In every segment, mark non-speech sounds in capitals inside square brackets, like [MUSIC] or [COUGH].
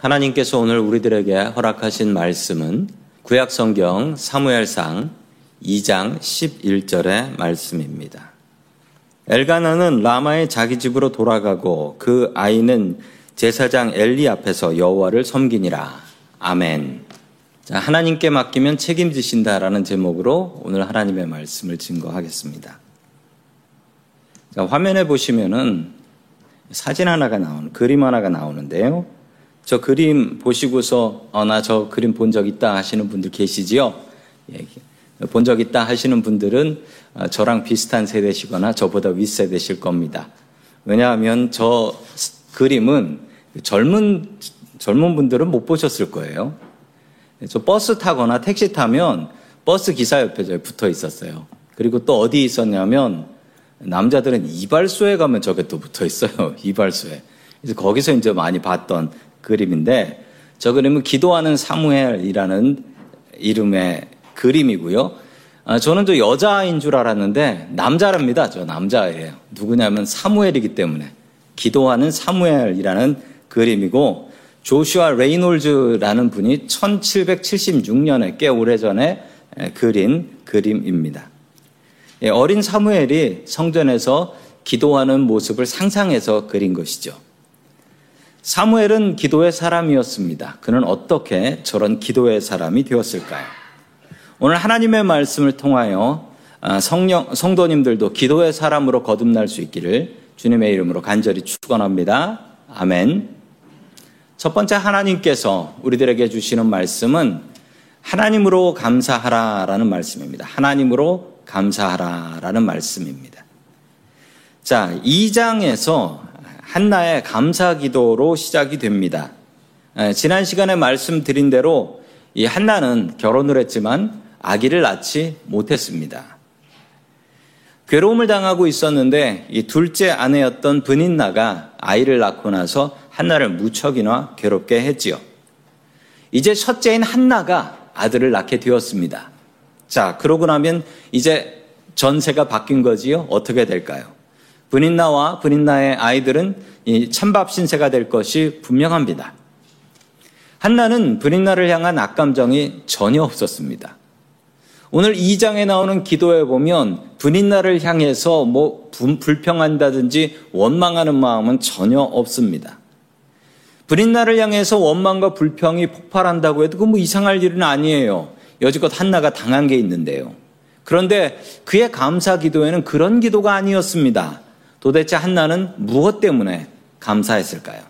하나님께서 오늘 우리들에게 허락하신 말씀은 구약 성경 사무엘상 2장 11절의 말씀입니다. 엘가나는 라마의 자기 집으로 돌아가고 그 아이는 제사장 엘리 앞에서 여호와를 섬기니라. 아멘. 자, 하나님께 맡기면 책임지신다라는 제목으로 오늘 하나님의 말씀을 증거하겠습니다. 자, 화면에 보시면은 사진 하나가 나오는 그림 하나가 나오는데요. 저 그림 보시고서 어, 나 저 그림 본 적 있다 하시는 분들 계시지요? 예, 본적 있다 하시는 분들은 어, 저랑 비슷한 세대시거나 저보다 윗세대실 겁니다. 왜냐하면 저 그림은 젊은 젊은 분들은 못 보셨을 거예요. 저 버스 타거나 택시 타면 버스 기사 옆에 붙어 있었어요. 그리고 또 어디 있었냐면 남자들은 이발소에 가면 저게 또 붙어 있어요. [LAUGHS] 이발소에. 그래서 거기서 이제 많이 봤던 그림인데 저 그림은 기도하는 사무엘이라는 이름의 그림이고요. 아, 저는 저 여자인 줄 알았는데 남자랍니다. 저 남자예요. 누구냐면 사무엘이기 때문에 기도하는 사무엘이라는 그림이고 조슈아 레이놀즈라는 분이 1776년에 꽤 오래전에 그린 그림입니다. 예, 어린 사무엘이 성전에서 기도하는 모습을 상상해서 그린 것이죠. 사무엘은 기도의 사람이었습니다. 그는 어떻게 저런 기도의 사람이 되었을까요? 오늘 하나님의 말씀을 통하여 아, 성령, 성도님들도 기도의 사람으로 거듭날 수 있기를 주님의 이름으로 간절히 축원합니다. 아멘. 첫 번째 하나님께서 우리들에게 주시는 말씀은 하나님으로 감사하라라는 말씀입니다. 하나님으로 감사하라라는 말씀입니다. 자, 2장에서 한나의 감사 기도로 시작이 됩니다. 지난 시간에 말씀드린 대로 이 한나는 결혼을 했지만 아기를 낳지 못했습니다. 괴로움을 당하고 있었는데 이 둘째 아내였던 분인나가 아이를 낳고 나서 한나를 무척이나 괴롭게 했지요. 이제 첫째인 한나가 아들을 낳게 되었습니다. 자, 그러고 나면 이제 전세가 바뀐 거지요. 어떻게 될까요? 분인나와 분인나의 아이들은 이 찬밥 신세가 될 것이 분명합니다. 한나는 분인나를 향한 악감정이 전혀 없었습니다. 오늘 2장에 나오는 기도에 보면 분인나를 향해서 뭐 불평한다든지 원망하는 마음은 전혀 없습니다. 분인나를 향해서 원망과 불평이 폭발한다고 해도 그 뭐 이상할 일은 아니에요. 여지껏 한나가 당한 게 있는데요. 그런데 그의 감사 기도에는 그런 기도가 아니었습니다. 도대체 한나는 무엇 때문에 감사했을까요?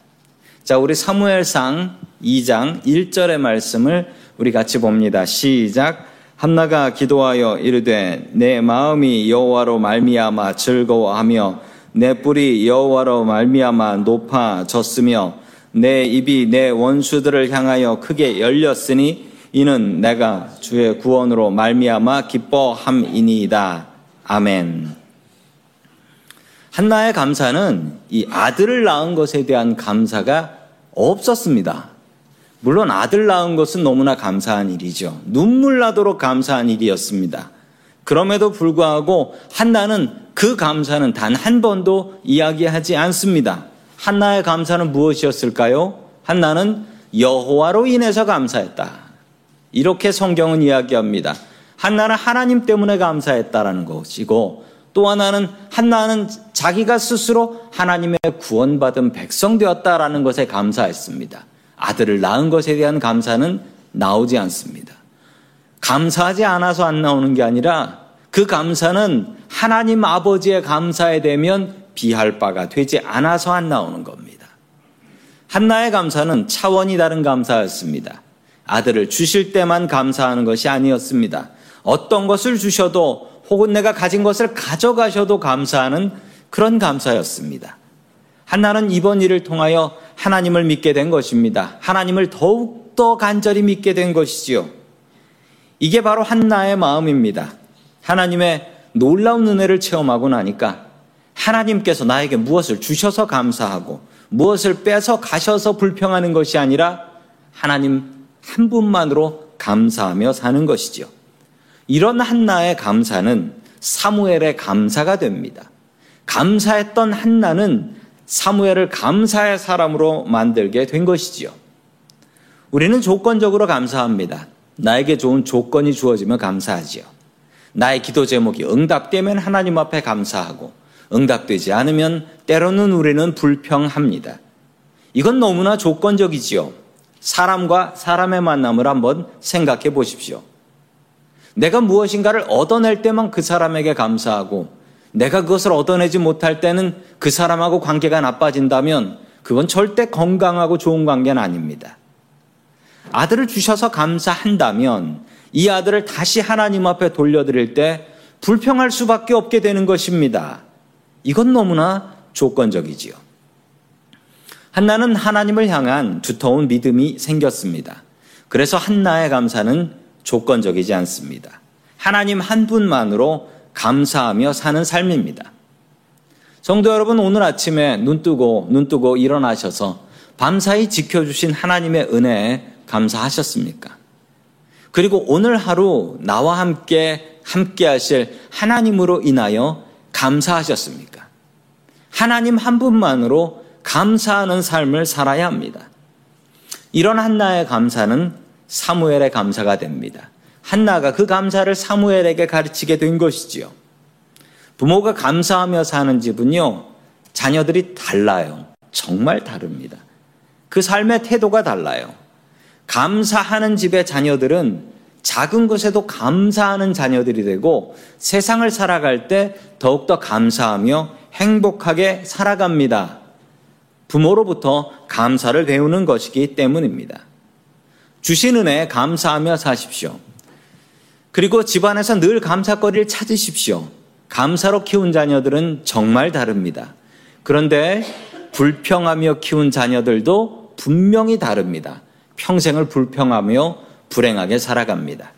자, 우리 사무엘상 2장 1절의 말씀을 우리 같이 봅니다. 시작. 한나가 기도하여 이르되 내 마음이 여호와로 말미암아 즐거워하며 내 뿔이 여호와로 말미암아 높아졌으며 내 입이 내 원수들을 향하여 크게 열렸으니 이는 내가 주의 구원으로 말미암아 기뻐함이니이다. 아멘. 한나의 감사는 이 아들을 낳은 것에 대한 감사가 없었습니다. 물론 아들 낳은 것은 너무나 감사한 일이죠. 눈물 나도록 감사한 일이었습니다. 그럼에도 불구하고 한나는 그 감사는 단 한 번도 이야기하지 않습니다. 한나의 감사는 무엇이었을까요? 한나는 여호와로 인해서 감사했다. 이렇게 성경은 이야기합니다. 한나는 하나님 때문에 감사했다라는 것이고 또 하나는 한나는 자기가 스스로 하나님의 구원받은 백성 되었다라는 것에 감사했습니다. 아들을 낳은 것에 대한 감사는 나오지 않습니다. 감사하지 않아서 안 나오는 게 아니라 그 감사는 하나님 아버지의 감사에 대면 비할 바가 되지 않아서 안 나오는 겁니다. 한나의 감사는 차원이 다른 감사였습니다. 아들을 주실 때만 감사하는 것이 아니었습니다. 어떤 것을 주셔도 혹은 내가 가진 것을 가져가셔도 감사하는 그런 감사였습니다. 한나는 이번 일을 통하여 하나님을 믿게 된 것입니다. 하나님을 더욱더 간절히 믿게 된 것이지요. 이게 바로 한나의 마음입니다. 하나님의 놀라운 은혜를 체험하고 나니까 하나님께서 나에게 무엇을 주셔서 감사하고 무엇을 빼서 가셔서 불평하는 것이 아니라 하나님 한 분만으로 감사하며 사는 것이지요. 이런 한나의 감사는 사무엘의 감사가 됩니다. 감사했던 한나는 사무엘을 감사의 사람으로 만들게 된 것이지요. 우리는 조건적으로 감사합니다. 나에게 좋은 조건이 주어지면 감사하지요. 나의 기도 제목이 응답되면 하나님 앞에 감사하고 응답되지 않으면 때로는 우리는 불평합니다. 이건 너무나 조건적이지요. 사람과 사람의 만남을 한번 생각해 보십시오. 내가 무엇인가를 얻어낼 때만 그 사람에게 감사하고 내가 그것을 얻어내지 못할 때는 그 사람하고 관계가 나빠진다면 그건 절대 건강하고 좋은 관계는 아닙니다. 아들을 주셔서 감사한다면 이 아들을 다시 하나님 앞에 돌려드릴 때 불평할 수밖에 없게 되는 것입니다. 이건 너무나 조건적이지요. 한나는 하나님을 향한 두터운 믿음이 생겼습니다. 그래서 한나의 감사는 조건적이지 않습니다. 하나님 한 분만으로 감사하며 사는 삶입니다. 성도 여러분, 오늘 아침에 눈 뜨고, 눈 뜨고 일어나셔서 밤사이 지켜주신 하나님의 은혜에 감사하셨습니까? 그리고 오늘 하루 나와 함께, 함께 하실 하나님으로 인하여 감사하셨습니까? 하나님 한 분만으로 감사하는 삶을 살아야 합니다. 이런 한나의 감사는 사무엘의 감사가 됩니다. 한나가 그 감사를 사무엘에게 가르치게 된 것이지요. 부모가 감사하며 사는 집은요, 자녀들이 달라요. 정말 다릅니다. 그 삶의 태도가 달라요. 감사하는 집의 자녀들은 작은 것에도 감사하는 자녀들이 되고 세상을 살아갈 때 더욱더 감사하며 행복하게 살아갑니다. 부모로부터 감사를 배우는 것이기 때문입니다. 주신 은혜 감사하며 사십시오. 그리고 집안에서 늘 감사거리를 찾으십시오. 감사로 키운 자녀들은 정말 다릅니다. 그런데 불평하며 키운 자녀들도 분명히 다릅니다. 평생을 불평하며 불행하게 살아갑니다.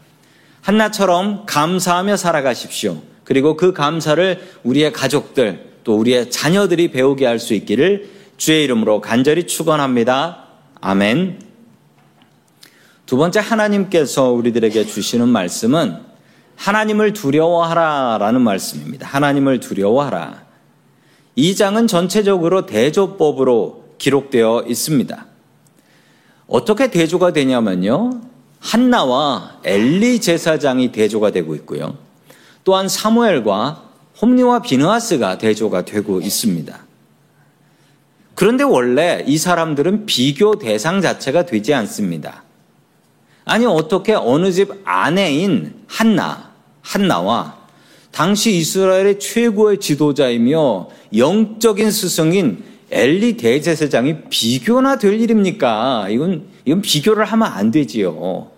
한나처럼 감사하며 살아가십시오. 그리고 그 감사를 우리의 가족들 또 우리의 자녀들이 배우게 할 수 있기를 주의 이름으로 간절히 축원합니다. 아멘. 두 번째 하나님께서 우리들에게 주시는 말씀은 하나님을 두려워하라 라는 말씀입니다. 하나님을 두려워하라. 이 장은 전체적으로 대조법으로 기록되어 있습니다. 어떻게 대조가 되냐면요. 한나와 엘리 제사장이 대조가 되고 있고요. 또한 사무엘과 홈리와 비느하스가 대조가 되고 있습니다. 그런데 원래 이 사람들은 비교 대상 자체가 되지 않습니다. 아니 어떻게 어느 집 아내인 한나, 한나와 당시 이스라엘의 최고의 지도자이며 영적인 스승인 엘리 대제사장이 비교나 될 일입니까? 이건, 이건 비교를 하면 안 되지요.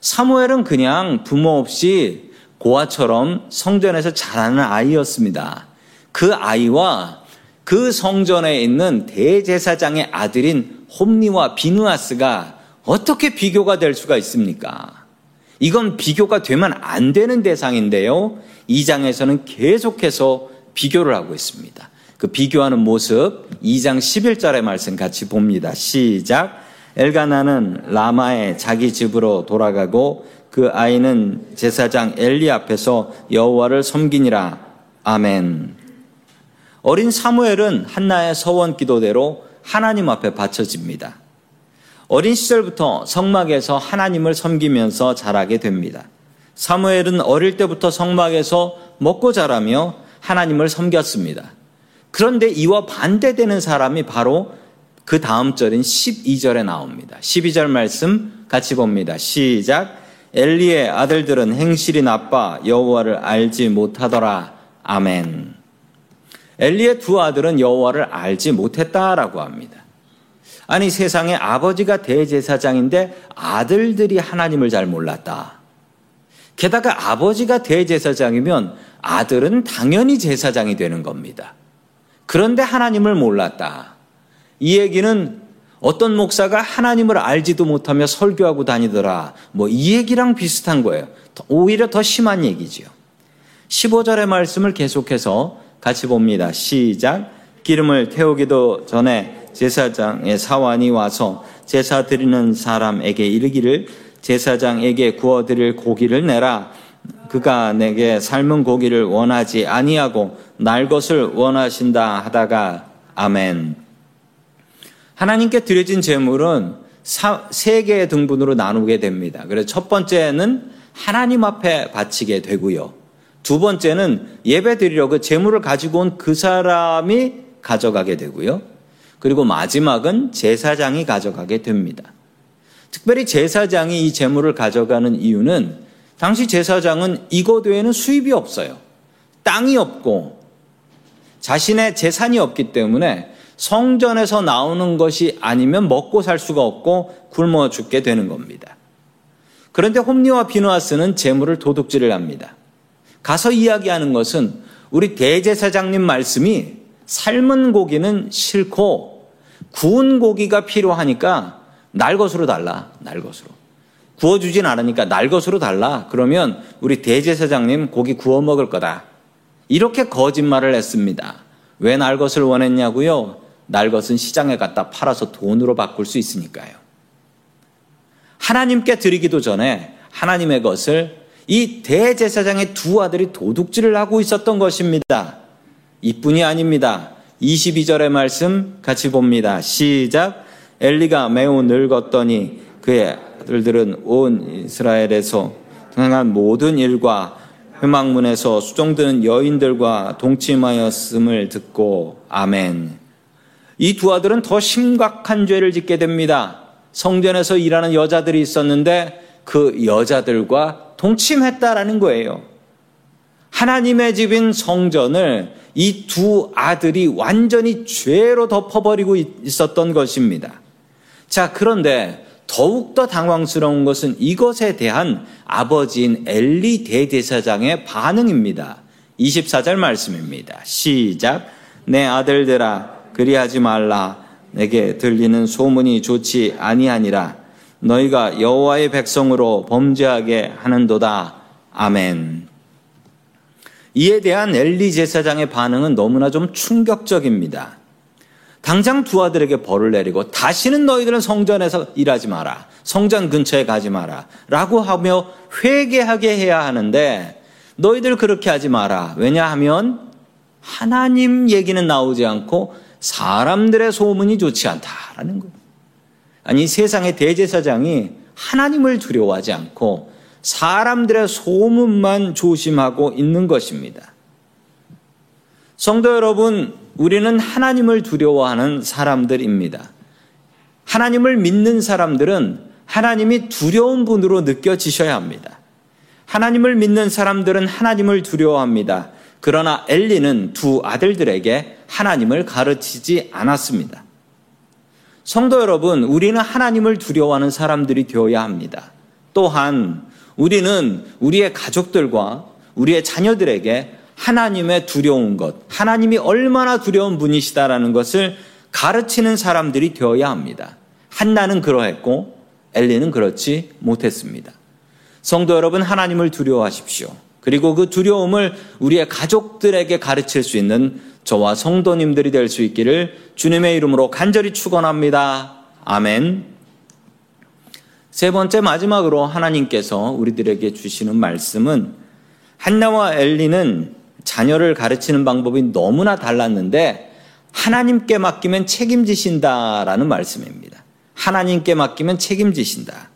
사무엘은 그냥 부모 없이 고아처럼 성전에서 자라는 아이였습니다. 그 아이와 그 성전에 있는 대제사장의 아들인 홈니와 비누아스가 어떻게 비교가 될 수가 있습니까? 이건 비교가 되면 안 되는 대상인데요. 이 장에서는 계속해서 비교를 하고 있습니다. 그 비교하는 모습 2장 11절의 말씀 같이 봅니다. 시작. 엘가나는 라마에 자기 집으로 돌아가고 그 아이는 제사장 엘리 앞에서 여호와를 섬기니라. 아멘. 어린 사무엘은 한나의 서원 기도대로 하나님 앞에 바쳐집니다. 어린 시절부터 성막에서 하나님을 섬기면서 자라게 됩니다. 사무엘은 어릴 때부터 성막에서 먹고 자라며 하나님을 섬겼습니다. 그런데 이와 반대되는 사람이 바로 그 다음 절인 12절에 나옵니다. 12절 말씀 같이 봅니다. 시작. 엘리의 아들들은 행실이 나빠 여호와를 알지 못하더라. 아멘. 엘리의 두 아들은 여호와를 알지 못했다라고 합니다. 아니 세상에 아버지가 대제사장인데 아들들이 하나님을 잘 몰랐다. 게다가 아버지가 대제사장이면 아들은 당연히 제사장이 되는 겁니다. 그런데 하나님을 몰랐다. 이 얘기는 어떤 목사가 하나님을 알지도 못하며 설교하고 다니더라. 뭐 이 얘기랑 비슷한 거예요. 오히려 더 심한 얘기지요. 15절의 말씀을 계속해서 같이 봅니다. 시작. 기름을 태우기도 전에 제사장의 사환이 와서 제사 드리는 사람에게 이르기를 제사장에게 구워 드릴 고기를 내라. 그가 내게 삶은 고기를 원하지 아니하고 날 것을 원하신다 하다가 아멘. 하나님께 드려진 제물은 세 개의 등분으로 나누게 됩니다. 그래서 첫 번째는 하나님 앞에 바치게 되고요. 두 번째는 예배 드리려 그 재물을 가지고 온 그 사람이 가져가게 되고요. 그리고 마지막은 제사장이 가져가게 됩니다. 특별히 제사장이 이 재물을 가져가는 이유는 당시 제사장은 이것 외에는 수입이 없어요. 땅이 없고 자신의 재산이 없기 때문에 성전에서 나오는 것이 아니면 먹고 살 수가 없고 굶어 죽게 되는 겁니다. 그런데 홈리와 비누아스는 재물을 도둑질을 합니다. 가서 이야기하는 것은 우리 대제사장님 말씀이 삶은 고기는 싫고 구운 고기가 필요하니까 날 것으로 달라. 날 것으로. 구워주진 않으니까 날 것으로 달라. 그러면 우리 대제사장님 고기 구워 먹을 거다. 이렇게 거짓말을 했습니다. 왜 날 것을 원했냐고요? 날 것은 시장에 갖다 팔아서 돈으로 바꿀 수 있으니까요. 하나님께 드리기도 전에 하나님의 것을 이 대제사장의 두 아들이 도둑질을 하고 있었던 것입니다. 이뿐이 아닙니다. 22절의 말씀 같이 봅니다. 시작. 엘리가 매우 늙었더니 그의 아들들은 온 이스라엘에서 등한 모든 일과 회막문에서 수종드는 여인들과 동침하였음을 듣고 아멘. 이 두 아들은 더 심각한 죄를 짓게 됩니다. 성전에서 일하는 여자들이 있었는데 그 여자들과 동침했다라는 거예요. 하나님의 집인 성전을 이 두 아들이 완전히 죄로 덮어버리고 있었던 것입니다. 자, 그런데 더욱더 당황스러운 것은 이것에 대한 아버지인 엘리 대제사장의 반응입니다. 24절 말씀입니다. 시작. 내 아들들아, 그리하지 말라. 내게 들리는 소문이 좋지 아니하니라. 너희가 여호와의 백성으로 범죄하게 하는도다. 아멘. 이에 대한 엘리 제사장의 반응은 너무나 좀 충격적입니다. 당장 두 아들에게 벌을 내리고 다시는 너희들은 성전에서 일하지 마라. 성전 근처에 가지 마라. 라고 하며 회개하게 해야 하는데 너희들 그렇게 하지 마라. 왜냐하면 하나님 얘기는 나오지 않고 사람들의 소문이 좋지 않다라는 거예요. 아니 세상의 대제사장이 하나님을 두려워하지 않고 사람들의 소문만 조심하고 있는 것입니다. 성도 여러분, 우리는 하나님을 두려워하는 사람들입니다. 하나님을 믿는 사람들은 하나님이 두려운 분으로 느껴지셔야 합니다. 하나님을 믿는 사람들은 하나님을 두려워합니다. 그러나 엘리는 두 아들들에게 하나님을 가르치지 않았습니다. 성도 여러분, 우리는 하나님을 두려워하는 사람들이 되어야 합니다. 또한 우리는 우리의 가족들과 우리의 자녀들에게 하나님의 두려운 것, 하나님이 얼마나 두려운 분이시다라는 것을 가르치는 사람들이 되어야 합니다. 한나는 그러했고 엘리는 그렇지 못했습니다. 성도 여러분, 하나님을 두려워하십시오. 그리고 그 두려움을 우리의 가족들에게 가르칠 수 있는 저와 성도님들이 될 수 있기를 주님의 이름으로 간절히 축원합니다. 아멘. 세 번째 마지막으로 하나님께서 우리들에게 주시는 말씀은 한나와 엘리는 자녀를 가르치는 방법이 너무나 달랐는데 하나님께 맡기면 책임지신다라는 말씀입니다. 하나님께 맡기면 책임지신다.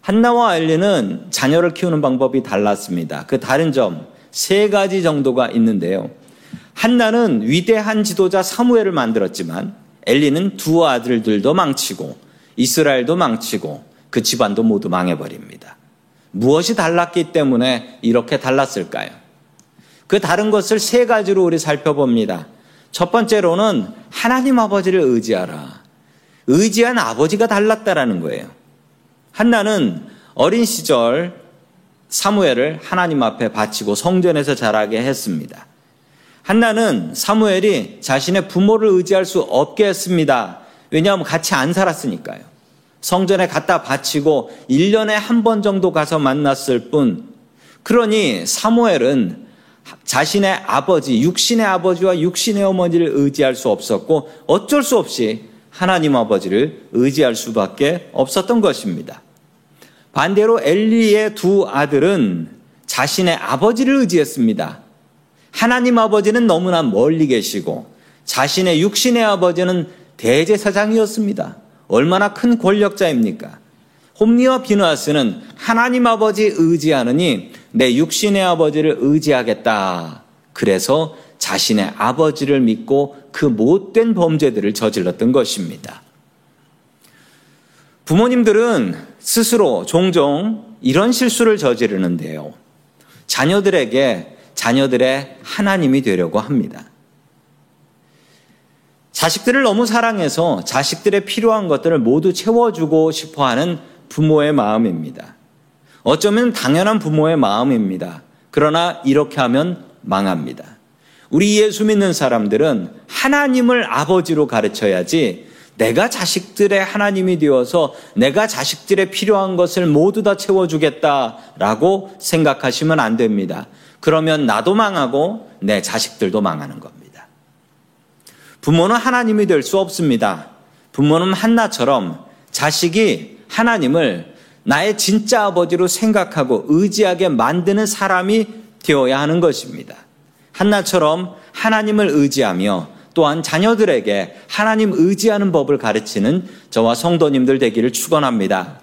한나와 엘리는 자녀를 키우는 방법이 달랐습니다. 그 다른 점 세 가지 정도가 있는데요. 한나는 위대한 지도자 사무엘을 만들었지만 엘리는 두 아들들도 망치고 이스라엘도 망치고 그 집안도 모두 망해버립니다. 무엇이 달랐기 때문에 이렇게 달랐을까요? 그 다른 것을 세 가지로 우리 살펴봅니다. 첫 번째로는 하나님 아버지를 의지하라. 의지한 아버지가 달랐다라는 거예요. 한나는 어린 시절 사무엘을 하나님 앞에 바치고 성전에서 자라게 했습니다. 한나는 사무엘이 자신의 부모를 의지할 수 없게 했습니다. 왜냐하면 같이 안 살았으니까요. 성전에 갖다 바치고 1년에 한 번 정도 가서 만났을 뿐. 그러니 사무엘은 자신의 아버지, 육신의 아버지와 육신의 어머니를 의지할 수 없었고 어쩔 수 없이 하나님 아버지를 의지할 수밖에 없었던 것입니다. 반대로 엘리의 두 아들은 자신의 아버지를 의지했습니다. 하나님 아버지는 너무나 멀리 계시고 자신의 육신의 아버지는 대제사장이었습니다. 얼마나 큰 권력자입니까? 홈리와 비누아스는 하나님 아버지 의지하느니 내 육신의 아버지를 의지하겠다. 그래서 자신의 아버지를 믿고 그 못된 범죄들을 저질렀던 것입니다. 부모님들은 스스로 종종 이런 실수를 저지르는데요. 자녀들에게 자녀들의 하나님이 되려고 합니다. 자식들을 너무 사랑해서 자식들의 필요한 것들을 모두 채워주고 싶어 하는 부모의 마음입니다. 어쩌면 당연한 부모의 마음입니다. 그러나 이렇게 하면 망합니다. 우리 예수 믿는 사람들은 하나님을 아버지로 가르쳐야지 내가 자식들의 하나님이 되어서 내가 자식들의 필요한 것을 모두 다 채워주겠다라고 생각하시면 안 됩니다. 그러면 나도 망하고 내 자식들도 망하는 겁니다. 부모는 하나님이 될 수 없습니다. 부모는 한나처럼 자식이 하나님을 나의 진짜 아버지로 생각하고 의지하게 만드는 사람이 되어야 하는 것입니다. 한나처럼 하나님을 의지하며 또한 자녀들에게 하나님 의지하는 법을 가르치는 저와 성도님들 되기를 축원합니다.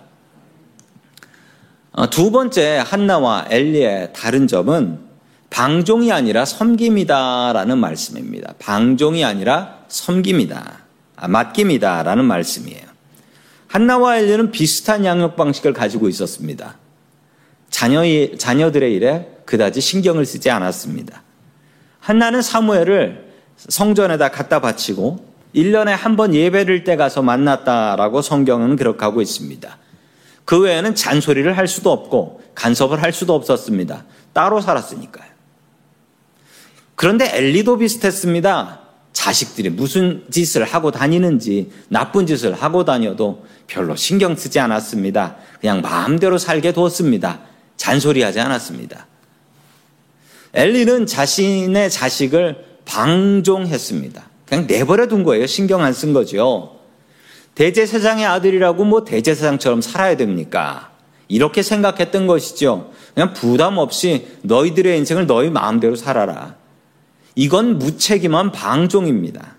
어, 두 번째 한나와 엘리의 다른 점은 방종이 아니라 섬김이다라는 말씀입니다. 방종이 아니라 섬김이다. 아, 맡김이다라는 말씀이에요. 한나와 엘리는 비슷한 양육 방식을 가지고 있었습니다. 자녀의, 자녀들의 일에 그다지 신경을 쓰지 않았습니다. 한나는 사무엘을 성전에다 갖다 바치고 1년에 한 번 예배를 때 가서 만났다라고 성경은 기록하고 있습니다. 그 외에는 잔소리를 할 수도 없고 간섭을 할 수도 없었습니다. 따로 살았으니까요. 그런데 엘리도 비슷했습니다. 자식들이 무슨 짓을 하고 다니는지 나쁜 짓을 하고 다녀도 별로 신경 쓰지 않았습니다. 그냥 마음대로 살게 뒀습니다. 잔소리하지 않았습니다. 엘리는 자신의 자식을 방종했습니다. 그냥 내버려 둔 거예요. 신경 안 쓴 거죠. 대제사장의 아들이라고 뭐 대제사장처럼 살아야 됩니까? 이렇게 생각했던 것이죠. 그냥 부담 없이 너희들의 인생을 너희 마음대로 살아라. 이건 무책임한 방종입니다.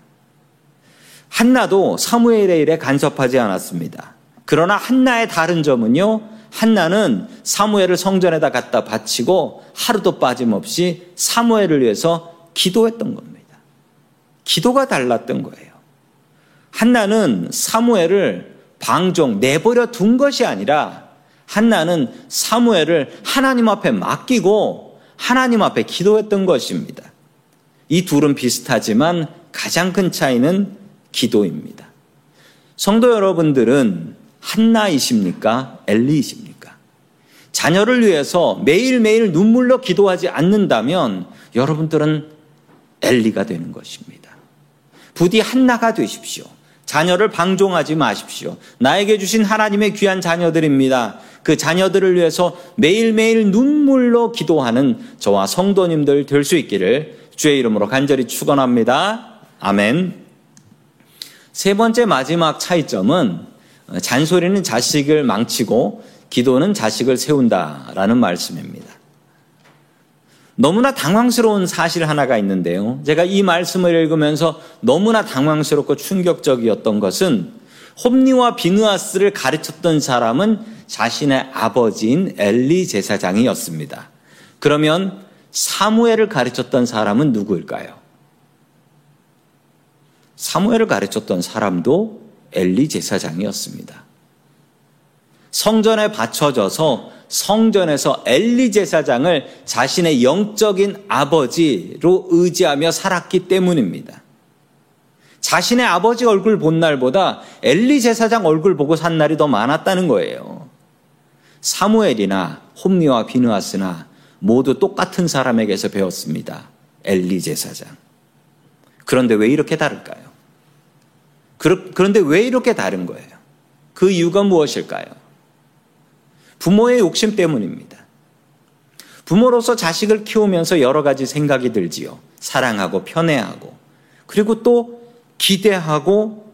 한나도 사무엘의 일에 간섭하지 않았습니다. 그러나 한나의 다른 점은요, 한나는 사무엘을 성전에다 갖다 바치고 하루도 빠짐없이 사무엘을 위해서 기도했던 겁니다. 기도가 달랐던 거예요. 한나는 사무엘을 방종 내버려 둔 것이 아니라 한나는 사무엘을 하나님 앞에 맡기고 하나님 앞에 기도했던 것입니다. 이 둘은 비슷하지만 가장 큰 차이는 기도입니다. 성도 여러분들은 한나이십니까? 엘리이십니까? 자녀를 위해서 매일매일 눈물로 기도하지 않는다면 여러분들은 엘리가 되는 것입니다. 부디 한나가 되십시오. 자녀를 방종하지 마십시오. 나에게 주신 하나님의 귀한 자녀들입니다. 그 자녀들을 위해서 매일매일 눈물로 기도하는 저와 성도님들 될 수 있기를 주의 이름으로 간절히 축원합니다. 아멘. 세 번째 마지막 차이점은 잔소리는 자식을 망치고 기도는 자식을 세운다라는 말씀입니다. 너무나 당황스러운 사실 하나가 있는데요. 제가 이 말씀을 읽으면서 너무나 당황스럽고 충격적이었던 것은 홈니와 비느아스를 가르쳤던 사람은 자신의 아버지인 엘리 제사장이었습니다. 그러면 사무엘을 가르쳤던 사람은 누구일까요? 사무엘을 가르쳤던 사람도 엘리 제사장이었습니다. 성전에 바쳐져서 성전에서 엘리 제사장을 자신의 영적인 아버지로 의지하며 살았기 때문입니다. 자신의 아버지 얼굴 본 날보다 엘리 제사장 얼굴 보고 산 날이 더 많았다는 거예요. 사무엘이나 홈리와 비누아스나 모두 똑같은 사람에게서 배웠습니다. 엘리 제사장. 그런데 왜 이렇게 다를까요? 그런데 왜 이렇게 다른 거예요? 그 이유가 무엇일까요? 부모의 욕심 때문입니다. 부모로서 자식을 키우면서 여러 가지 생각이 들지요. 사랑하고 편애하고 그리고 또 기대하고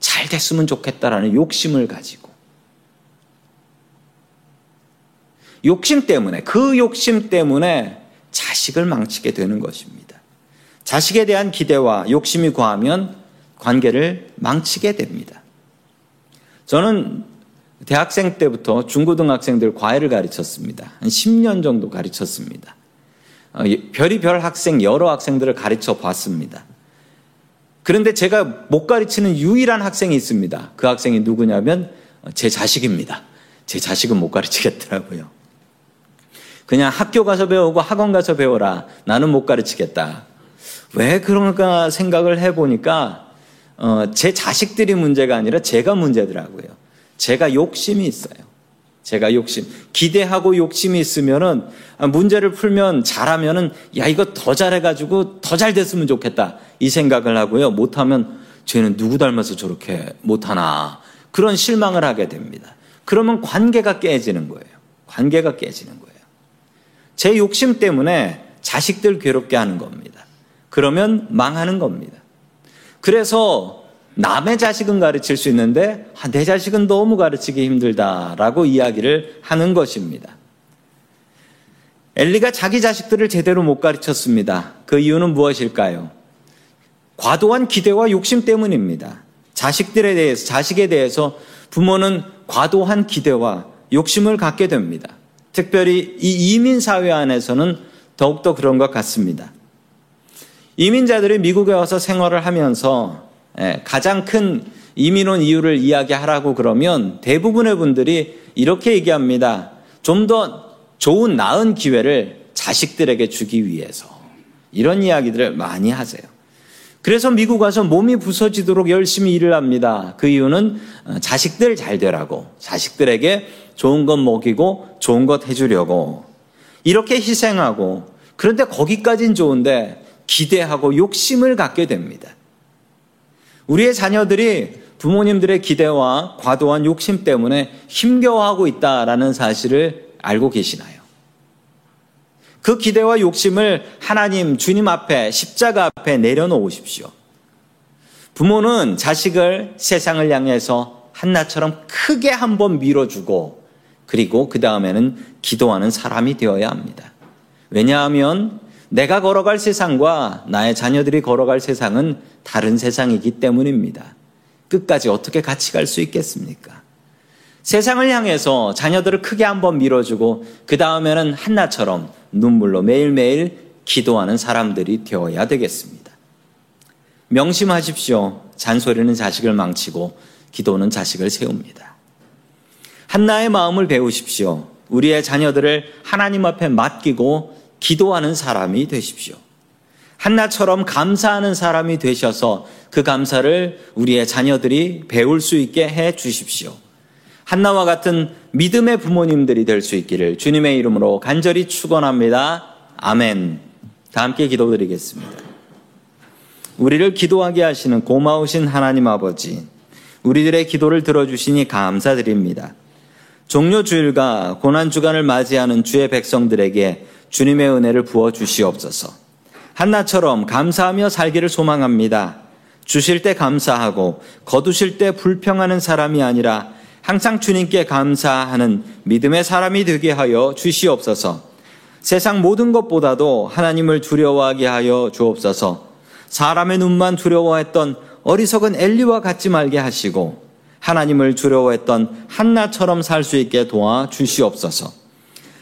잘 됐으면 좋겠다라는 욕심을 가지고 욕심 때문에 그 욕심 때문에 자식을 망치게 되는 것입니다. 자식에 대한 기대와 욕심이 과하면 관계를 망치게 됩니다. 저는 대학생 때부터 중고등학생들 과외를 가르쳤습니다. 한 10년 정도 가르쳤습니다. 어, 별이별 학생, 여러 학생들을 가르쳐 봤습니다. 그런데 제가 못 가르치는 유일한 학생이 있습니다. 그 학생이 누구냐면 제 자식입니다. 제 자식은 못 가르치겠더라고요. 그냥 학교 가서 배우고 학원 가서 배워라. 나는 못 가르치겠다. 왜 그런가 생각을 해보니까 어, 제 자식들이 문제가 아니라 제가 문제더라고요. 제가 욕심이 있어요. 제가 욕심, 기대하고 욕심이 있으면은 문제를 풀면 잘하면은 야 이거 더 잘해가지고 더 잘 됐으면 좋겠다 이 생각을 하고요. 못하면 쟤는 누구 닮아서 저렇게 못하나 그런 실망을 하게 됩니다. 그러면 관계가 깨지는 거예요. 관계가 깨지는 거예요. 제 욕심 때문에 자식들 괴롭게 하는 겁니다. 그러면 망하는 겁니다. 그래서 남의 자식은 가르칠 수 있는데 아, 내 자식은 너무 가르치기 힘들다라고 이야기를 하는 것입니다. 엘리가 자기 자식들을 제대로 못 가르쳤습니다. 그 이유는 무엇일까요? 과도한 기대와 욕심 때문입니다. 자식들에 대해서, 자식에 대해서 부모는 과도한 기대와 욕심을 갖게 됩니다. 특별히 이 이민 사회 안에서는 더욱더 그런 것 같습니다. 이민자들이 미국에 와서 생활을 하면서 예, 가장 큰 이민 온 이유를 이야기하라고 그러면 대부분의 분들이 이렇게 얘기합니다. 좀 더 좋은 나은 기회를 자식들에게 주기 위해서 이런 이야기들을 많이 하세요. 그래서 미국 와서 몸이 부서지도록 열심히 일을 합니다. 그 이유는 어, 자식들 잘 되라고, 자식들에게 좋은 것 먹이고 좋은 것 해주려고 이렇게 희생하고 그런데 거기까진 좋은데 기대하고 욕심을 갖게 됩니다. 우리의 자녀들이 부모님들의 기대와 과도한 욕심 때문에 힘겨워하고 있다라는 사실을 알고 계시나요? 그 기대와 욕심을 하나님, 주님 앞에, 십자가 앞에 내려놓으십시오. 부모는 자식을 세상을 향해서 한나처럼 크게 한번 밀어주고, 그리고 그 다음에는 기도하는 사람이 되어야 합니다. 왜냐하면 내가 걸어갈 세상과 나의 자녀들이 걸어갈 세상은 다른 세상이기 때문입니다. 끝까지 어떻게 같이 갈 수 있겠습니까? 세상을 향해서 자녀들을 크게 한번 밀어주고 그 다음에는 한나처럼 눈물로 매일매일 기도하는 사람들이 되어야 되겠습니다. 명심하십시오. 잔소리는 자식을 망치고 기도는 자식을 세웁니다. 한나의 마음을 배우십시오. 우리의 자녀들을 하나님 앞에 맡기고 기도하는 사람이 되십시오. 한나처럼 감사하는 사람이 되셔서 그 감사를 우리의 자녀들이 배울 수 있게 해 주십시오. 한나와 같은 믿음의 부모님들이 될 수 있기를 주님의 이름으로 간절히 축원합니다. 아멘. 다 함께 기도드리겠습니다. 우리를 기도하게 하시는 고마우신 하나님 아버지, 우리들의 기도를 들어주시니 감사드립니다. 종료 주일과 고난 주간을 맞이하는 주의 백성들에게 주님의 은혜를 부어 주시옵소서. 한나처럼 감사하며 살기를 소망합니다. 주실 때 감사하고 거두실 때 불평하는 사람이 아니라 항상 주님께 감사하는 믿음의 사람이 되게 하여 주시옵소서. 세상 모든 것보다도 하나님을 두려워하게 하여 주옵소서. 사람의 눈만 두려워했던 어리석은 엘리와 같지 말게 하시고 하나님을 두려워했던 한나처럼 살 수 있게 도와 주시옵소서.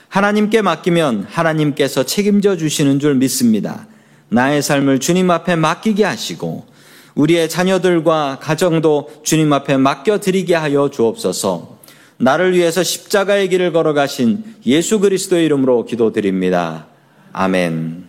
하나님께 맡기면 하나님께서 책임져 주시는 줄 믿습니다. 나의 삶을 주님 앞에 맡기게 하시고 우리의 자녀들과 가정도 주님 앞에 맡겨 드리게 하여 주옵소서. 나를 위해서 십자가의 길을 걸어가신 예수 그리스도의 이름으로 기도드립니다. 아멘.